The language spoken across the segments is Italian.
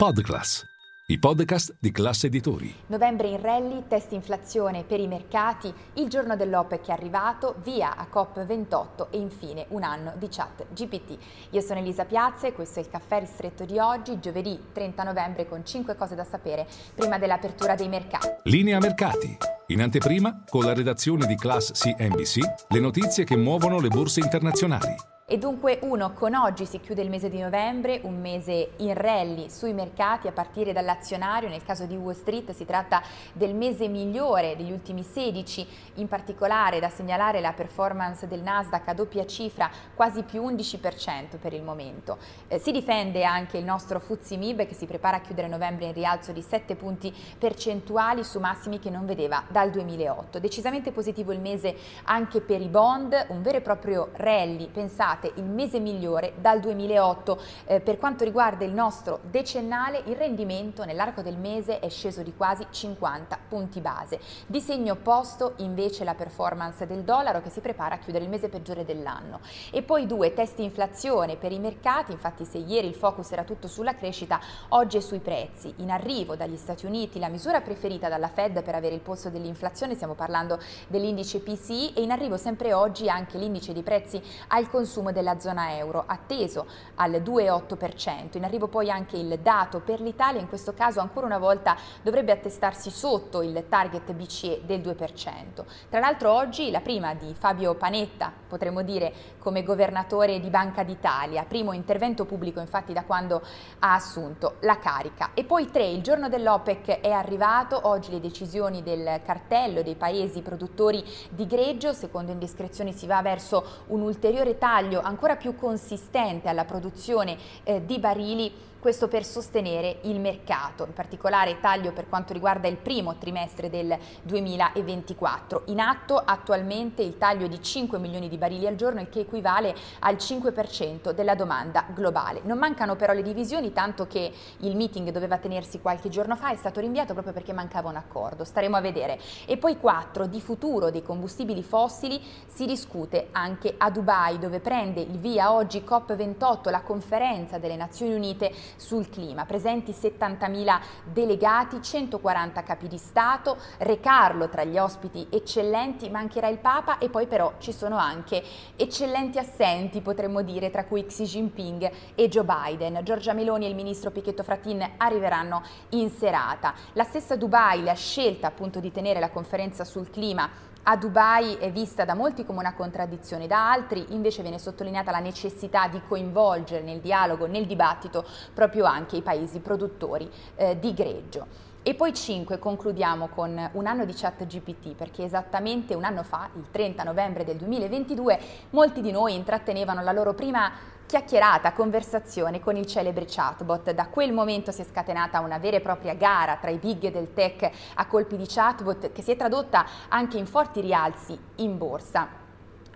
Podclass, i podcast di classe editori. Novembre in rally, test inflazione per i mercati, il giorno dell'OPEC è arrivato, via a COP28 e infine un anno di chat GPT. Io sono Elisa Piazza e questo è il caffè ristretto di oggi, giovedì 30 novembre con 5 cose da sapere prima dell'apertura dei mercati. Linea mercati. In anteprima, con la redazione di Class CNBC, le notizie che muovono le borse internazionali. E dunque uno, con oggi si chiude il mese di novembre, un mese in rally sui mercati a partire dall'azionario, nel caso di Wall Street si tratta del mese migliore degli ultimi 16, in particolare da segnalare la performance del Nasdaq a doppia cifra, quasi più 11% per il momento. Eh, si difende anche il nostro Fuzzi Mib che si prepara a chiudere novembre in rialzo di 7 punti percentuali su massimi che non vedeva dal 2008. Decisamente positivo il mese anche per i bond, un vero e proprio rally, pensate state il mese migliore dal 2008. Eh, per quanto riguarda il nostro decennale, il rendimento nell'arco del mese è sceso di quasi 50 punti base. Di segno opposto invece la performance del dollaro che si prepara a chiudere il mese peggiore dell'anno. E poi due test inflazione per i mercati, infatti se ieri il focus era tutto sulla crescita, oggi è sui prezzi. In arrivo dagli Stati Uniti la misura preferita dalla Fed per avere il polso dell'inflazione, stiamo parlando dell'indice PCI e in arrivo sempre oggi anche l'indice dei prezzi al consumo consumo della zona euro, atteso al 2,8%. In arrivo poi anche il dato per l'Italia, in questo caso ancora una volta dovrebbe attestarsi sotto il target BCE del 2%. Tra l'altro oggi la prima di Fabio Panetta, potremmo dire come governatore di Banca d'Italia, primo intervento pubblico infatti da quando ha assunto la carica. E poi tre, il giorno dell'OPEC è arrivato, oggi le decisioni del cartello dei paesi produttori di greggio, secondo indiscrezioni si va verso un ulteriore taglio taglio ancora più consistente alla produzione eh, di barili questo per sostenere il mercato, in particolare taglio per quanto riguarda il primo trimestre del 2024. In atto attualmente il taglio di 5 milioni di barili al giorno, il che equivale al 5% della domanda globale. Non mancano però le divisioni, tanto che il meeting doveva tenersi qualche giorno fa, è stato rinviato proprio perché mancava un accordo. Staremo a vedere. E poi 4. Di futuro dei combustibili fossili si discute anche a Dubai, dove prende il via oggi COP28, la conferenza delle Nazioni Unite sul clima. Presenti 70.000 delegati, 140 capi di Stato, Re Carlo tra gli ospiti eccellenti, mancherà il Papa e poi però ci sono anche eccellenti assenti, potremmo dire, tra cui Xi Jinping e Joe Biden. Giorgia Meloni e il ministro Pichetto Frattin arriveranno in serata. La stessa Dubai, la scelta appunto di tenere la conferenza sul clima a Dubai è vista da molti come una contraddizione, da altri invece viene sottolineata la necessità di coinvolgere nel dialogo, nel dibattito proprio anche i paesi produttori eh, di greggio. E poi 5, concludiamo con un anno di chat GPT, perché esattamente un anno fa, il 30 novembre del 2022, molti di noi intrattenevano la loro prima chiacchierata, conversazione con il celebre chatbot. Da quel momento si è scatenata una vera e propria gara tra i big del tech a colpi di chatbot che si è tradotta anche in forti rialzi in borsa.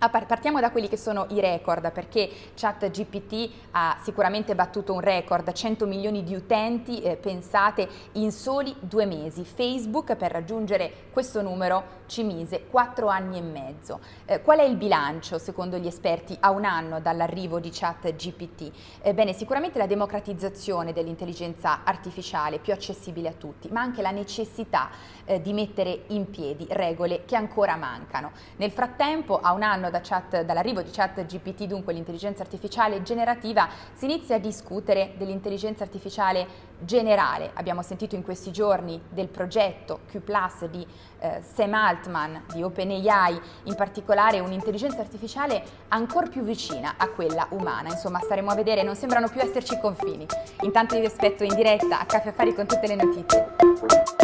Ah, partiamo da quelli che sono i record, perché ChatGPT ha sicuramente battuto un record, 100 milioni di utenti, eh, pensate, in soli due mesi. Facebook per raggiungere questo numero ci mise quattro anni e mezzo. Eh, qual è il bilancio, secondo gli esperti, a un anno dall'arrivo di ChatGPT? Eh, sicuramente la democratizzazione dell'intelligenza artificiale più accessibile a tutti, ma anche la necessità eh, di mettere in piedi regole che ancora mancano. Nel frattempo, a un anno da chat, dall'arrivo di ChatGPT, dunque l'intelligenza artificiale generativa, si inizia a discutere dell'intelligenza artificiale generale. Abbiamo sentito in questi giorni del progetto Q di eh, Sam Altman di OpenAI, in particolare un'intelligenza artificiale ancora più vicina a quella umana. Insomma, staremo a vedere, non sembrano più esserci confini. Intanto vi aspetto in diretta a Caffè Affari con tutte le notizie.